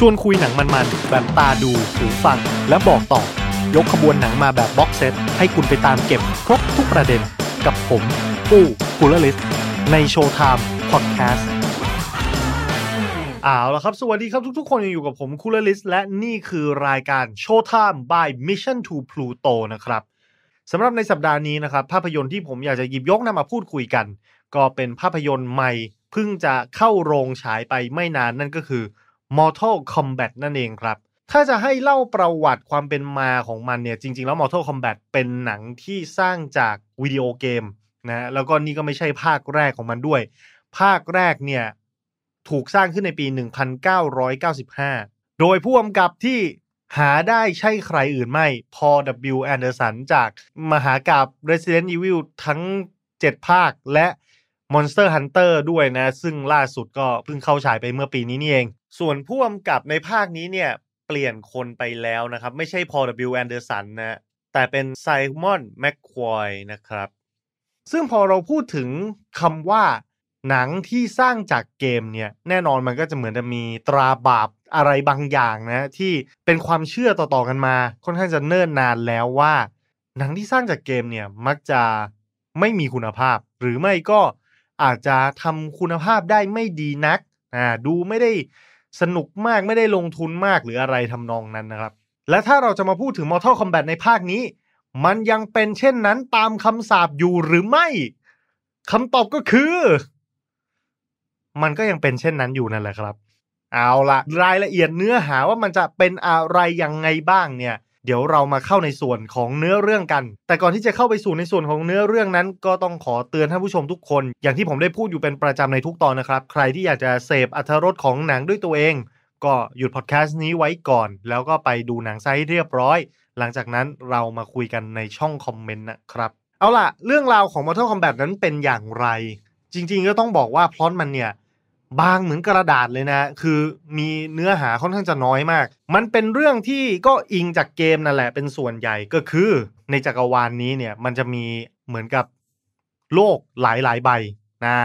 ชวนคุยหนังมันๆ แบบตาดูหูฟัง และบอกต่อ ยกขบวนหนังมาแบบ box set ให้คุณไปตามเก็บครบทุกประเด็นกับผมปู้กูลลิสใน Showtime Podcast เอาละครับ สวัสดีครับทุกๆ คนยังอยู่กับผมคูลลิสและนี่คือรายการ Showtime by Mission to Pluto นะครับสำหรับในสัปดาห์นี้นะครับ ภาพยนตร์ที่ผมอยากจะหยิบยกนำมาพูดคุยกัน ก็เป็นภาพยนตร์ใหม่เพิ่งจะเข้าโรงฉายไปไม่นานนั่นก็คือ Mortal Kombat นั่นเองครับ ถ้าจะให้เล่าประวัติความเป็นมาของมันเนี่ย จริง ๆ แล้ว Mortal Kombat เป็นหนังที่สร้างจากวิดีโอเกมนะแล้วก็นี่ก็ไม่ใช่ภาคแรกของมันด้วย ภาคแรกเนี่ย ถูกสร้างขึ้นในปี 1995 โดยผู้กำกับที่หาได้ใช่ใครอื่นไม่ พอ W. Anderson จากมหากาบ Resident Evil ทั้ง 7 ภาคและ Monster Hunter ด้วยนะ ซึ่งล่าสุดก็เพิ่งเข้าฉายไปเมื่อปีนี้นี่เอง ส่วนผู้กำกับในภาคนี้เนี่ย เปลี่ยนคนไปแล้วนะครับ ไม่ใช่พอ W. Anderson นะแต่เป็นไซมอนแมคควอยนะครับ ซึ่งพอเราพูดถึงคำว่าหนังที่สร้างจากเกมเนี่ยแน่นอนมันก็จะเหมือนจะมีตราบาปอะไรบางอย่างนะ ที่เป็นความเชื่อต่อๆกันมา ค่อนข้างจะเนิ่นนานแล้วว่า หนังที่สร้างจากเกมเนี่ยมักจะไม่มีคุณภาพ หรือไม่ก็อาจจะทำคุณภาพได้ไม่ดีนักอ่าดูไม่ได้ สนุกมากไม่ได้ลงทุนมากหรืออะไรทำนองนั้นนะครับ และถ้าเราจะมาพูดถึง Mortal Kombat ในภาคนี้ มันยังเป็นเช่นนั้นตามคำสาปอยู่หรือไม่คำตอบก็คือ มันก็ยังเป็นเช่นนั้นอยู่นั่นแหละครับ เอาละรายละเอียดเนื้อหาว่ามันจะเป็นอะไรยังไงบ้างเนี่ย เดี๋ยวเรามาเข้าในส่วนของเนื้อเรื่องกัน แต่ก่อนที่จะเข้าไปสู่ในส่วนของเนื้อเรื่องนั้น ก็ต้องขอเตือนท่านผู้ชมทุกคน อย่างที่ผมได้พูดอยู่เป็นประจำในทุกตอนนะครับ ใครที่อยากจะเสพอรรถรสของหนังด้วยตัวเอง ก็หยุดพอดแคสต์นี้ไว้ก่อน แล้วก็ไปดูหนังไซต์เรียบร้อย หลังจากนั้นเรามาคุยกันในช่องคอมเมนต์นะครับ เอาล่ะ เรื่องราวของ Mortal Kombat นั้นเป็นอย่างไร จริง ๆ ก็ต้องบอกว่าพล็อตมันเนี่ย บางเหมือนกระดาษเลยนะ คือมีเนื้อหาค่อนข้างจะน้อยมาก มันเป็นเรื่องที่ก็อิงจากเกมนั่นแหละเป็นส่วนใหญ่ก็คือในจักรวาลนนี้เนี่ยมันจะมีเหมือนกับโลกหลายหลายๆใบนะ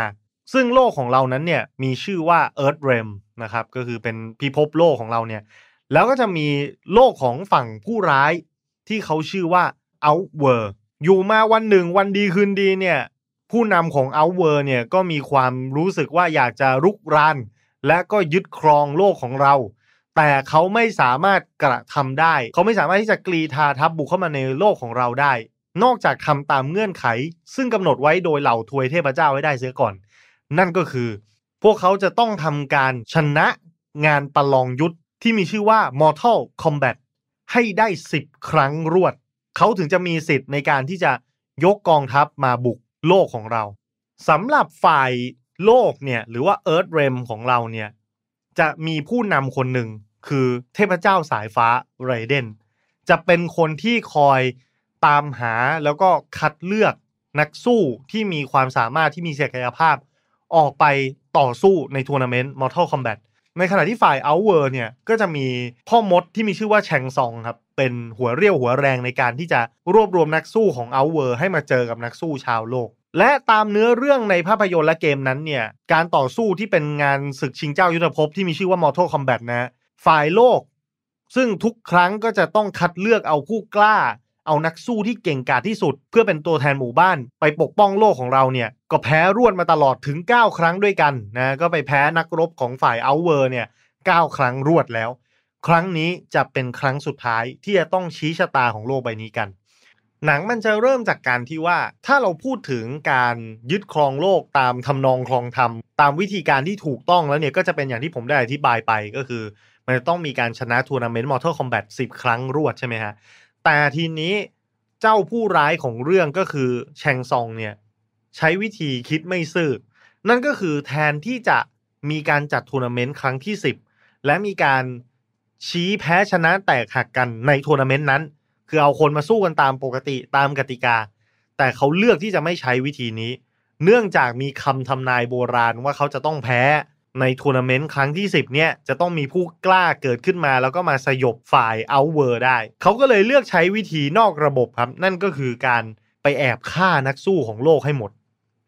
ซึ่งโลกของเรานั้นเนี่ยมีชื่อว่า Earth Realm นะครับ ก็คือเป็นพิภพโลกของเราเนี่ย แล้วก็จะมีโลกของฝั่งผู้ร้ายที่เขาชื่อว่า Outworld อยู่มาวันหนึ่งวันดีคืนดีเนี่ย ผู้นำของ Outworld เนี่ยก็มีความรู้สึกว่าอยากจะรุกรานและก็ยึดครองโลกของเรา แต่เขาไม่สามารถกระทำได้ เขาไม่สามารถที่จะกรีธาทัพบุกเข้ามาในโลกของเราได้ นอกจากทำตามเงื่อนไข ซึ่งกำหนดไว้โดยเหล่าทวยเทพเจ้าไว้ได้เสียก่อน นั่นก็คือ พวกเขาจะต้องทำการชนะงานประลองยุทธที่มีชื่อว่า Mortal Kombat ให้ได้ 10 ครั้งรวด เขาถึงจะมีสิทธิ์ในการที่จะยกกองทัพมาบุก โลกของเราสำหรับฝ่ายโลกเนี่ยหรือว่า Earth Realm ของเราเนี่ยจะมีผู้นำคนหนึ่งคือเทพเจ้าสายฟ้าไรเดนจะเป็นคนที่คอยตามหาแล้วก็คัดเลือกนักสู้ที่มีความสามารถที่มีศักยภาพ ออกไปต่อสู้ในทัวร์นาเมนต์ Mortal Kombat ในขณะที่ฝ่าย Outworld เนี่ยก็จะมีพ่อมดที่มีชื่อว่า Shang Tsung ครับเป็นหัวเรี่ยวหัวแรงในการที่จะรวบรวมนักสู้ของ Outworld ให้มาเจอกับนักสู้ชาวโลก และตามเนื้อเรื่องในภาพยนตร์และเกมนั้นเนี่ยการต่อสู้ที่เป็นงานศึกชิงเจ้ายุทธภพที่มีชื่อว่า Mortal Kombat นะฝ่ายโลก ซึ่งทุกครั้งก็จะต้องคัดเลือกเอาผู้กล้า เอานักสู้ที่เก่งกาจที่สุด เพื่อเป็นตัวแทนหมู่บ้าน ไปปกป้องโลกของเราเนี่ยก็แพ้รวดมาตลอดถึง 9 ครั้งด้วยกันนะก็ไปแพ้นักรบของฝ่ายเอาเวอร์เนี่ย9ครั้งรวดแล้ว ครั้งนี้จะเป็นครั้งสุดท้ายที่จะต้องชี้ชะตาของโลกใบนี้กัน หนังมันจะเริ่มจากการที่ว่าถ้าเราพูดถึงการยึดครองโลกตามทำนองครองธรรมตามวิธีการที่ถูกต้องแล้วเนี่ยก็จะเป็นอย่างที่ผมได้อธิบายไปก็คือ มันจะต้องมีการชนะทัวร์นาเมนต์ Mortal Kombat 10ครั้งรวดใช่ไหมฮะ แต่ทีนี้เจ้าผู้ร้ายของเรื่องก็คือแชงซองเนี่ยใช้วิธีคิดไม่ซื่อ นั่นก็คือแทนที่จะมีการจัดทัวร์นาเมนต์ครั้งที่ 10 และมีการชี้แพ้ชนะแตกหักกันในทัวร์นาเมนต์นั้น คือเอาคนมาสู้กันตามปกติตามกติกา แต่เขาเลือกที่จะไม่ใช้วิธีนี้ เนื่องจากมีคำทำนายโบราณว่าเขาจะต้องแพ้ ในทัวร์นาเมนต์ครั้งที่ 10 เนี่ย จะต้องมีผู้กล้าเกิดขึ้นมา แล้วก็มาสยบฝ่ายเอาเวอร์ได้ เขาก็เลยเลือกใช้วิธีนอกระบบครับ นั่นก็คือการไปแอบฆ่านักสู้ของโลกให้หมด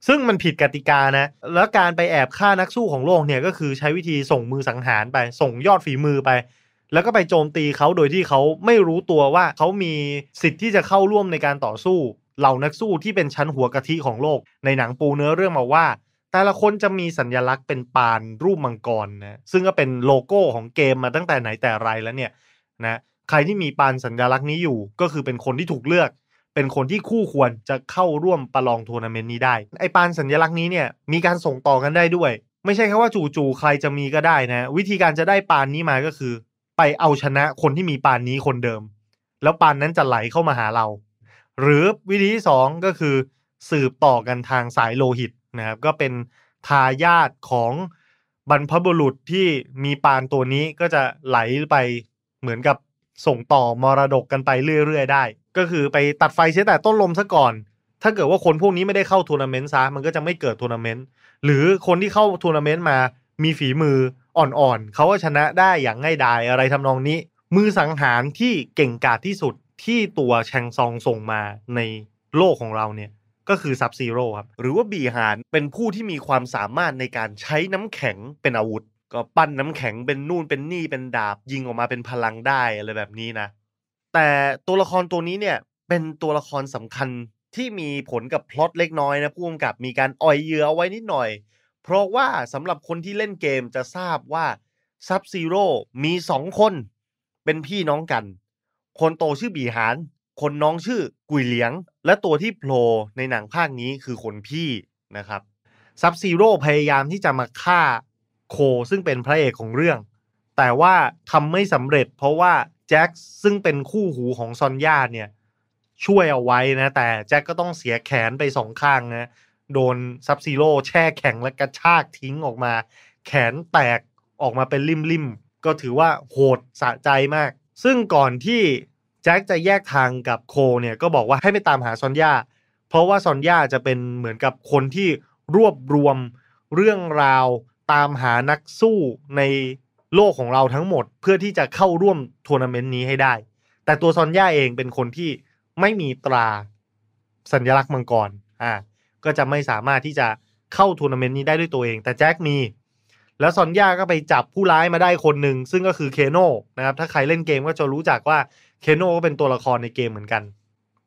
ซึ่งมันผิดกติกานะ แล้วการไปแอบฆ่านักสู้ของโลกเนี่ยก็คือใช้วิธีส่งมือสังหารไป ส่งยอดฝีมือไป แล้วก็ไปโจมตีเขาโดยที่เขาไม่รู้ตัวว่าเขามีสิทธิ์ที่จะเข้าร่วมในการต่อสู้เหล่านักสู้ที่เป็นชั้นหัวกะทิของโลก ในหนังปูเนื้อเรื่องมาว่า แต่ละคนจะมีสัญลักษณ์เป็นปานรูปมังกรนะซึ่งก็เป็นโลโก้ของเกมมาตั้งแต่ไหนแต่ไรแล้วเนี่ยนะใครที่มีปานสัญลักษณ์นี้อยู่ ก็คือเป็นคนที่ถูกเลือก เป็นคนที่คู่ควรจะเข้าร่วมประลองทัวร์นาเมนต์นี้ได้ไอปานสัญลักษณ์นี้เนี่ยมีการส่งต่อกันได้ด้วย ไม่ใช่แค่ว่าจู่ๆใครจะมีก็ได้นะ วิธีการจะได้ปานนี้มาก็คือ ไปเอาชนะคนที่มีปานนี้คนเดิม แล้วปานนั้นจะไหลเข้ามาหาเรา หรือวิธีที่สองก็คือสืบต่อกันทางสายโลหิต นะครับก็เป็นทายาทของบรรพบุรุษที่มีปานตัวนี้ก็จะไหลไปเหมือนกับส่งต่อมรดกกันไปเรื่อย ๆ ได้ ก็คือไปตัดไฟเสียแต่ต้นลมซะก่อน ถ้าเกิดว่าคนพวกนี้ไม่ได้เข้าทัวร์นาเมนต์ซะมันก็จะไม่เกิดทัวร์นาเมนต์หรือคนที่เข้าทัวร์นาเมนต์มามีฝีมืออ่อนๆเขาก็ชนะได้อย่างง่ายดายอะไรทำนองนี้ มือสังหารที่เก่งกาจที่สุดที่ตัว Shang Tsung ส่งมาในโลกของเราเนี่ย ก็คือ Sub-Zero ครับ หรือว่า Bi-Han เป็นผู้ที่มีความสามารถในการใช้น้ำแข็งเป็นอาวุธ ก็ปั้นน้ำแข็งเป็นนู่นเป็นนี่เป็นดาบ ยิงออกมาเป็นพลังได้อะไรแบบนี้นะ แต่ตัวละครตัวนี้เนี่ยเป็นตัวละครสำคัญที่มีผลกับพล็อตเล็กน้อยนะผู้กำกับมีการอ่อยเยือเอาไว้นิดหน่อย เพราะว่าสำหรับคนที่เล่นเกมจะทราบว่าซับซีโร่มีสองคน เป็นพี่น้องกัน คนโตชื่อบีหาน คนน้องชื่อกุยเลี้ยง และตัวที่โผล่ในหนังภาคนี้คือคนพี่นะครับ Sub-Zero พยายามที่จะมาฆ่า Cole ซึ่งเป็นพระเอกของเรื่อง แต่ว่าทำไม่สำเร็จ เพราะว่าแจ็คซึ่งเป็นคู่หูของ Sonya เนี่ยช่วยเอาไว้นะ แต่แจ็คก็ต้องเสียแขนไปสองข้างนะโดน Sub-Zero แช่แข็งและกระชากทิ้งออกมา แขนแตกออกมาเป็นลิ่มๆก็ถือว่าโหดสะใจมาก ซึ่งก่อนที่ แจ็คจะแยกทางกับ Coleเนี่ยก็บอกว่าให้ไปตามหา Sonya เพราะว่า Sonya จะเป็นเหมือนกับคนที่รวบรวมเรื่องราวตามหานักสู้ในโลกของเราทั้งหมด เพื่อที่จะเข้าร่วมทัวร์นาเมนต์นี้ให้ได้ แต่ตัว Sonya เองเป็นคนที่ไม่มีตราสัญลักษณ์มังกรอ่าก็จะไม่สามารถที่จะเข้าทัวร์นาเมนต์นี้ได้ด้วยตัวเอง แต่แจ็คมี แล้ว Sonya ก็ไปจับผู้ร้ายมาได้คนหนึ่งซึ่งก็คือ Kanoนะครับถ้าใครเล่นเกมก็จะรู้จักว่า เคโนก็เป็นตัวละครในเกมเหมือนกัน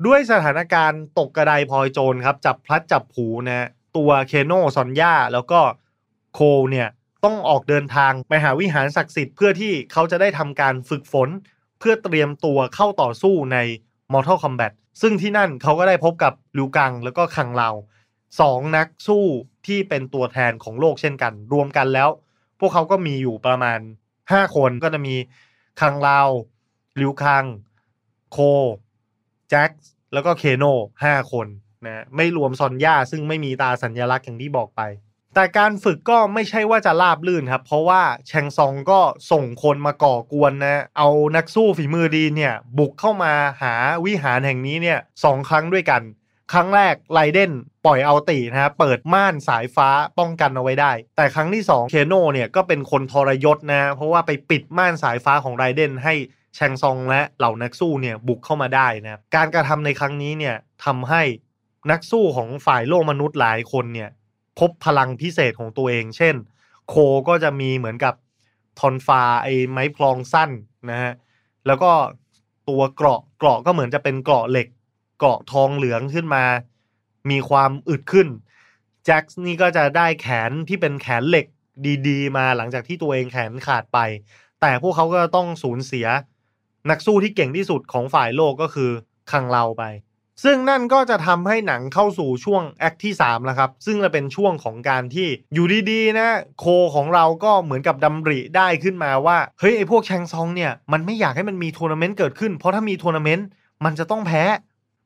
ด้วยสถานการณ์ตกกระไดพลอยโจรครับ จับพลัดจับผูนะตัวเคโนซอนย่าแล้วก็โคเนี่ยต้องออกเดินทางไปหาวิหารศักดิ์สิทธิ์เพื่อที่เขาจะได้ทำการฝึกฝน เพื่อเตรียมตัวเข้าต่อสู้ใน Mortal Kombat ซึ่งที่นั่นเขาก็ได้พบกับลิวกังแล้วก็คังเราสองนักสู้ที่เป็นตัวแทนของโลกเช่นกัน รวมกันแล้ว พวกเขาก็มีอยู่ประมาณ 5 คนก็จะมีคังเราลิวคัง โคแจ็คแล้วก็เคโนห้าคนนะไม่รวมซอนย่าซึ่งไม่มีตาสัญลักษณ์อย่างที่บอกไป แต่การฝึกก็ไม่ใช่ว่าจะราบลื่นครับ เพราะว่าแชงซองก็ส่งคนมาก่อกวนนะ เอานักสู้ฝีมือดีเนี่ย บุกเข้ามาหาวิหารแห่งนี้เนี่ยสองครั้งด้วยกัน ครั้งแรกไลเดนปล่อยเอาตีนะฮะเปิดม่านสายฟ้าป้องกันเอาไว้ได้ แต่ครั้งที่2เคโนเนี่ยก็เป็นคนทรยศนะ เพราะว่าไปปิดม่านสายฟ้าของไรเดนให้ แชงซองและเหล่านักสู้เนี่ยบุกเข้ามาได้นะครับการกระทำในครั้งนี้เนี่ยทำให้นักสู้ของฝ่ายโลกมนุษย์หลายคนเนี่ยพบพลังพิเศษของตัวเอง เช่น โคก็จะมีเหมือนกับทอนฟาไอ้ไม้พลองสั้นนะฮะแล้วก็ตัวเกราะเกราะก็เหมือนจะเป็นเกราะเหล็ก เกราะทองเหลืองขึ้นมา มีความอึดขึ้นแจ็คนี่ก็จะได้แขนที่เป็นแขนเหล็กดีๆ มาหลังจากที่ตัวเองแขนขาดไป แต่พวกเขาก็ต้องสูญเสีย นักสู้ที่เก่งที่สุดของฝ่ายโลกก็คือคังเราไป ซึ่งนั่นก็จะทำให้หนังเข้าสู่ช่วงแอคที่3แล้วครับ ซึ่งจะเป็นช่วงของการที่อยู่ดีๆนะโคของเราก็เหมือนกับดำริได้ขึ้นมาว่าเฮ้ยไอพวกแชงซองเนี่ยมันไม่อยากให้มันมีทัวร์นาเมนต์เกิดขึ้น เพราะถ้ามีทัวร์นาเมนต์มันจะต้องแพ้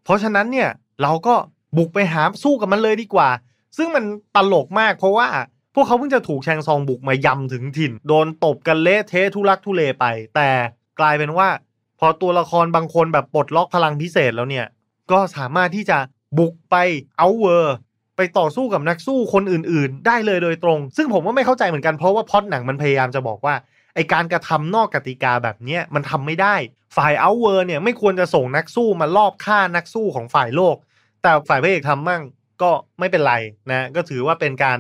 เพราะฉะนั้นเนี่ยเราก็บุกไปหาสู้กับมันเลยดีกว่า ซึ่งมันตลกมากเพราะว่าพวกเขาเพิ่งจะถูกแชงซองบุกมายำถึงถิ่น โดนตบกันเละเทะทุลักทุเลไป แต่กลายเป็นว่า พอตัวละครบางคนแบบปลดล็อกพลังพิเศษแล้วเนี่ย ก็สามารถที่จะบุกไปเอาเวอร์ไปต่อสู้กับนักสู้คนอื่น ๆ ได้เลยโดยตรง ซึ่งผมก็ไม่เข้าใจเหมือนกันเพราะว่าพอดหนังมันพยายามจะบอกว่าไอการกระทำนอกกติกาแบบเนี้ยมันทำไม่ได้ ฝ่ายเอาเวอร์เนี่ยไม่ควรจะส่งนักสู้มาลอบฆ่านักสู้ของฝ่ายโลก แต่ฝ่ายพระเอกทำมั่งก็ไม่เป็นไรนะก็ถือว่าเป็นการ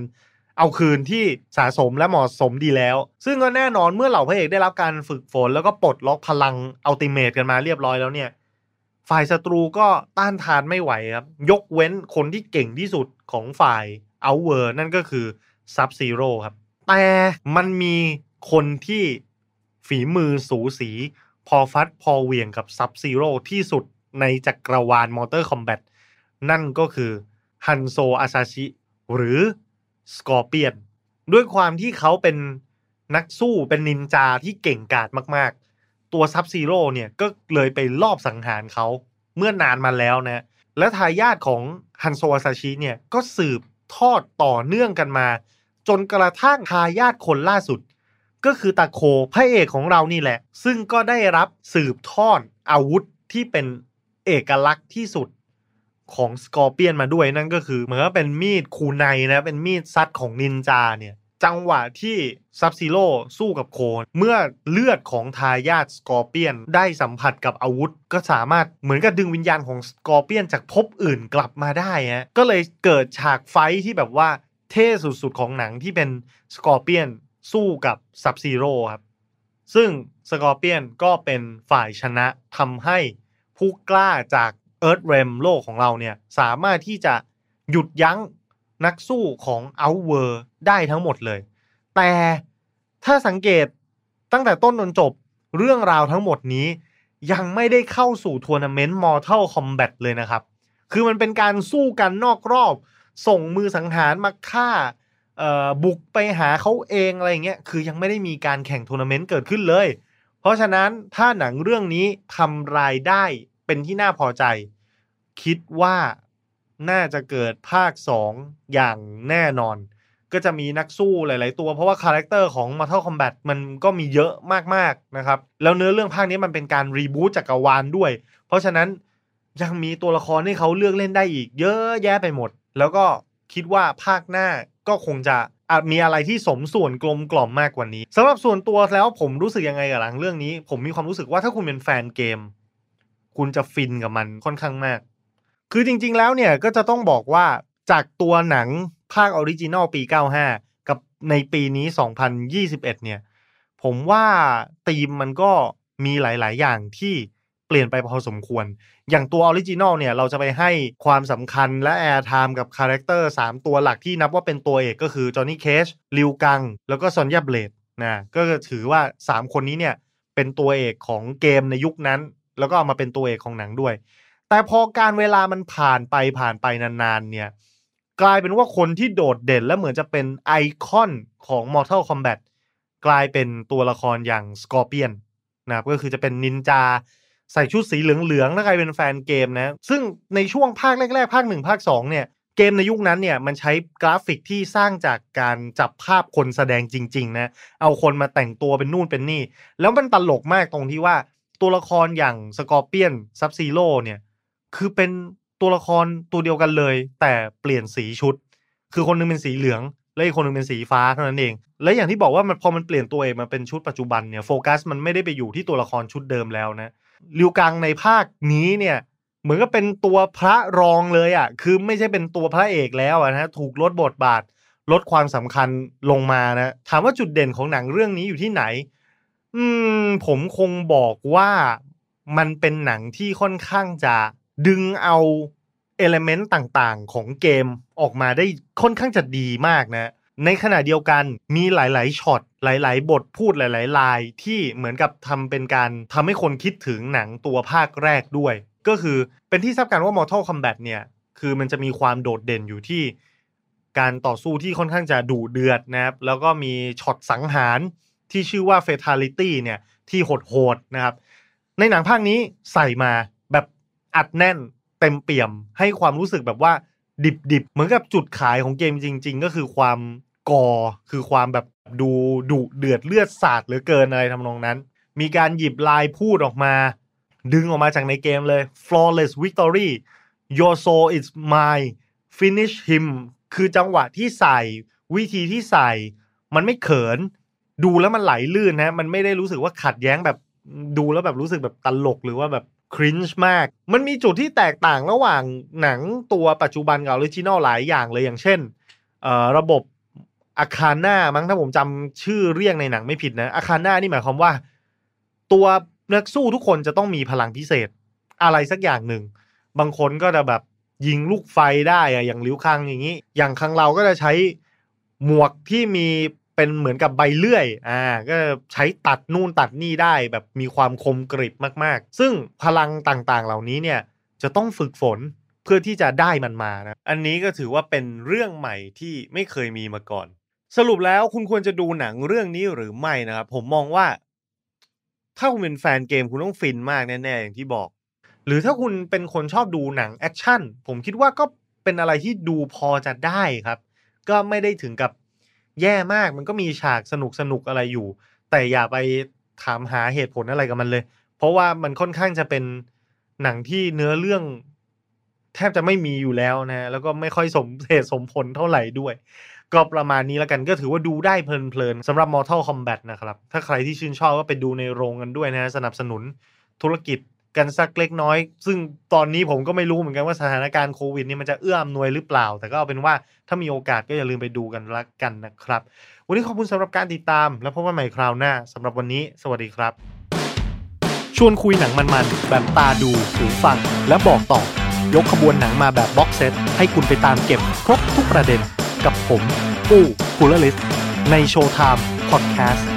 เอาคืนที่สาสมและเหมาะสมดีแล้ว ซึ่งก็แน่นอนเมื่อเหล่าพระเอกได้รับการฝึกฝน แล้วก็ปลดล็อกพลัง ultimate กันมาเรียบร้อยแล้วเนี่ย ฝ่ายศัตรูก็ต้านทานไม่ไหวครับ ยกเว้นคนที่เก่งที่สุดของฝ่ายเอาเวอร์นั่นก็คือ Sub-Zero ครับ แต่มันมีคนที่ฝีมือสูสี พอฟัดพอเหวี่ยงกับ Sub-Zero ที่สุดในจักรวาล Mortal Kombat นั่นก็คือ Hanzo Hasashi หรือ Scorpion ด้วยความที่เขาเป็นนักสู้เป็นนินจาที่เก่งกาจมาก ๆ ตัว Sub-Zero เนี่ยก็เลยไปลอบสังหารเขาเมื่อนานมาแล้วนะ และทายาทของฮันโซอาซาชิเนี่ยก็สืบทอดต่อเนื่องกันมา จนกระทั่งทายาทคนล่าสุด ก็คือตาโคพระเอกของเรานี่แหละ ซึ่งก็ได้รับสืบทอดอาวุธที่เป็นเอกลักษณ์ที่สุด ของสกอร์เปียนมาด้วยนั่นก็คือเหมือนว่าเป็นมีดคูไนนะเป็นมีดซัดของนินจาเนี่ยจังหวะที่ซับซิโร่สู้กับโคนเมื่อเลือดของทายาท Scorpion ได้สัมผัสกับอาวุธ ก็สามารถเหมือนกับดึงวิญญาณของ Scorpion จากภพอื่นกลับมาได้ฮะก็เลยเกิดฉาก fight ที่แบบว่าเท่สุดๆของหนังที่เป็น Scorpion สู้กับ Sub-Zero ครับซึ่ง Scorpion ก็เป็นฝ่ายชนะทำให้ผู้กล้าจาก Earthrealm โลกของเราเนี่ยสามารถที่จะหยุดยั้งนักสู้ของเอาเวอร์ได้ทั้งหมดเลย แต่ถ้าสังเกตตั้งแต่ต้นจนจบเรื่องราวทั้งหมดนี้ ยังไม่ได้เข้าสู่ทัวร์นาเมนต์ Mortal Kombat เลยนะครับ คือมันเป็นการสู้กันนอกรอบ ส่งมือสังหารมาฆ่าบุกไปหาเขาเองอะไรเงี้ย คือยังไม่ได้มีการแข่งทัวร์นาเมนต์เกิดขึ้นเลย เพราะฉะนั้นถ้าหนังเรื่องนี้ทำรายได้ เป็นที่น่าพอใจ คิดว่าน่าจะเกิดภาค 2 อย่างแน่นอน ก็จะมีนักสู้หลาย ๆ ตัว เพราะว่า character ของ Mortal Kombat มันก็มีเยอะมาก ๆ นะครับ แล้วเนื้อเรื่องภาคนี้มันเป็นการ reboot จักรวาลด้วย เพราะฉะนั้นยังมีตัวละครที่เขาเลือกเล่นได้อีก เยอะแยะไปหมด แล้วก็คิดว่าภาคหน้าก็คงจะอาจมีอะไรที่สมส่วนกลมกล่อมมากกว่านี้สำหรับส่วนตัวแล้วผมรู้สึกยังไงกับหนังเรื่องนี้ ผมมีความรู้สึกว่าถ้าคุณเป็นแฟนเกม คุณจะฟินกับมันค่อนข้างมาก คือจริง ๆ แล้วเนี่ยก็จะต้องบอกว่าจากตัวหนังภาค original ปี 95 กับในปีนี้ 2021 เนี่ย ผมว่าธีมมันก็มีหลาย ๆ อย่างที่เปลี่ยนไปพอสมควร อย่างตัว original เนี่ยเราจะไปให้ความสำคัญและ airtime กับ character 3 ตัวหลักที่นับว่าเป็นตัวเอกก็คือจอห์นนี่เคจ ลิวกัง แล้วก็ซอนยาเบลดนะก็ถือว่า 3 คนนี้เนี่ยเป็นตัวเอกของเกมในยุคนั้น แล้วก็เอามาเป็นตัวเอกของหนังด้วย แต่พอการเวลามันผ่านไปผ่านไปนานๆเนี่ย กลายเป็นว่าคนที่โดดเด่นและเหมือนจะเป็นไอคอนของ Mortal Kombat กลายเป็นตัวละครอย่างสกอร์เปียนนะครับก็คือจะเป็นนินจาใส่ชุดสีเหลืองๆแล้วกลายเป็นแฟนเกมนะ ซึ่งในช่วงภาคแรกๆ ภาคหนึ่งภาคสองเนี่ยเกมในยุคนั้นเนี่ยมันใช้กราฟิกที่สร้างจากการจับภาพคนแสดงจริง ๆ นะ เอาคนมาแต่งตัวเป็นนู่นเป็นนี่ แล้วมันตลกมากตรงที่ว่า ตัวละครอย่างสกอร์เปียนซับซีโร่เนี่ย คือเป็นตัวละครตัวเดียวกันเลย แต่เปลี่ยนสีชุด คือคนนึงเป็นสีเหลือง และอีกคนนึงเป็นสีฟ้าเท่านั้นเอง และอย่างที่บอกว่ามันพอมันเปลี่ยนตัวเองมาเป็นชุดปัจจุบันเนี่ยโฟกัสมันไม่ได้ไปอยู่ที่ตัวละครชุดเดิมแล้วนะลิวกังในภาคนี้เนี่ยเหมือนกับเป็นตัวพระรองเลยอะ่ะ คือไม่ใช่เป็นตัวพระเอกแล้วนะถูกลดบทบาทลดความสำคัญลงมานะถามว่าจุดเด่นของหนังเรื่องนี้อยู่ที่ไหน อืม ผมคงบอกว่ามันเป็นหนังที่ค่อนข้างจะดึงเอาเอลเมนต์ต่างๆ ของเกมออกมาได้ค่อนข้างจะดีมากนะ ในขณะเดียวกันมีหลายๆช็อตหลาย ๆ บทพูดหลาย ๆ ลาย ที่เหมือนกับทำเป็นการทำให้คนคิดถึงหนังตัวภาคแรกด้วย ก็คือเป็นที่ทราบกันว่า Mortal Kombat เนี่ย คือมันจะมีความโดดเด่นอยู่ที่ การต่อสู้ที่ค่อนข้างจะดุเดือดนะครับแล้วก็มีช็อตสังหาร ที่ชื่อว่า Fatality เนี่ยที่โหดๆนะครับ ในหนังภาคนี้ใส่มาแบบอัดแน่นเต็มเปี่ยมให้ความรู้สึกแบบว่าดิบๆ เหมือนกับจุดขายของเกมจริง ๆ ก็คือความกอคือความแบบดูดุเดือดเลือดสาดเหลือเกินอะไรทำนองนั้น มีการหยิบลายพูดออกมา ดึงออกมาจากในเกมเลย flawless victory your soul is mine finish him คือจังหวะที่ใส่วิธีที่ใส่ มันไม่เขิน ดูแล้วมันไหลลื่นนะมันไม่ได้รู้สึกว่าขัดแย้งแบบดูแล้วแบบรู้สึกแบบตลกหรือว่าแบบครินช์มาก มันมีจุดที่แตกต่างระหว่างหนังตัวปัจจุบันกับออริจินอลหลายอย่างเลยอย่างเช่นระบบอาคาน่ามั้งถ้าผมจำชื่อเรียกในหนังไม่ผิดนะอาคาน่านี่หมายความว่า ตัวนักสู้ทุกคนจะต้องมีพลังพิเศษ อะไรสักอย่างหนึ่ง บางคนก็จะแบบยิงลูกไฟได้อะอย่างลิ้วคังอย่างนี้ อย่างคังเราก็จะใช้หมวกที่มี เป็นเหมือนกับใบเลื่อยอ่าก็ใช้ตัดนู่นตัดนี่ได้แบบมีความคมกริบมากๆ ซึ่งพลังต่างๆ เหล่านี้เนี่ยจะต้องฝึกฝนเพื่อที่จะได้มันมานะอันนี้ก็ถือว่าเป็นเรื่องใหม่ที่ไม่เคยมีมาก่อน สรุปแล้วคุณควรจะดูหนังเรื่องนี้หรือไม่นะครับ ผมมองว่า ถ้าคุณเป็นแฟนเกมคุณต้องฟินมากแน่ๆอย่างที่บอก หรือถ้าคุณเป็นคนชอบดูหนังแอคชั่นผมคิดว่าก็เป็นอะไรที่ดูพอจะได้ครับ ก็ไม่ได้ถึงกับ แย่มากมันก็มีฉากสนุกสนุกอะไรอยู่ แต่อย่าไปถามหาเหตุผลอะไรกับมันเลย เพราะว่ามันค่อนข้างจะเป็นหนังที่เนื้อเรื่อง แทบจะไม่มีอยู่แล้วนะ แล้วก็ไม่ค่อยสมเหตุสมผลเท่าไหร่ด้วย ก็ประมาณนี้แล้วกันก็ถือว่าดูได้เพลินๆสำหรับ Mortal Kombat นะครับ ถ้าใครที่ชื่นชอบก็ไปดูในโรงกันด้วยนะ สนับสนุนธุรกิจ กันสักเล็กน้อย ซึ่งตอนนี้ผมก็ไม่รู้เหมือนกันว่าสถานการณ์โควิดนี่มันจะเอื้ออำนวยหรือเปล่า แต่ก็เอาเป็นว่าถ้ามีโอกาสก็อย่าลืมไปดูกันละกันนะครับ วันนี้ขอบคุณสำหรับการติดตาม แล้วพบกันใหม่คราวหน้าสำหรับวันนี้ สวัสดีครับ ชวนคุยหนังมันๆแบบตาดูหูฟังและบอกต่อ ยกขบวนหนังมาแบบ box set ให้คุณไปตามเก็บครบทุกประเด็น กับผมปู้คูลลิสใน Showtime Podcast